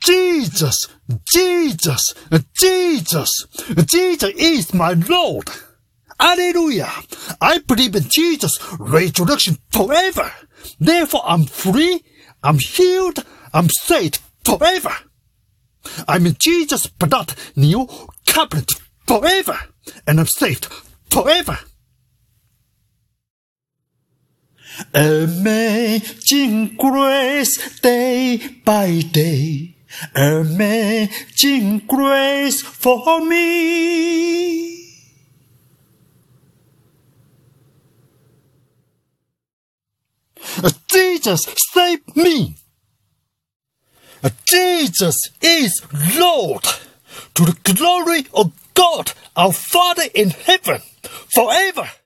Jesus, Jesus, Jesus, Jesus is my Lord. Alleluia. I believe in Jesus' resurrection forever. Therefore, I'm free, I'm healed, I'm saved forever. I'm in Jesus' blood, new covenant forever, and I'm saved forever. Amazing grace day by day, amazing grace for me. Jesus, save me! Jesus is Lord to the glory of God, our Father in heaven, forever.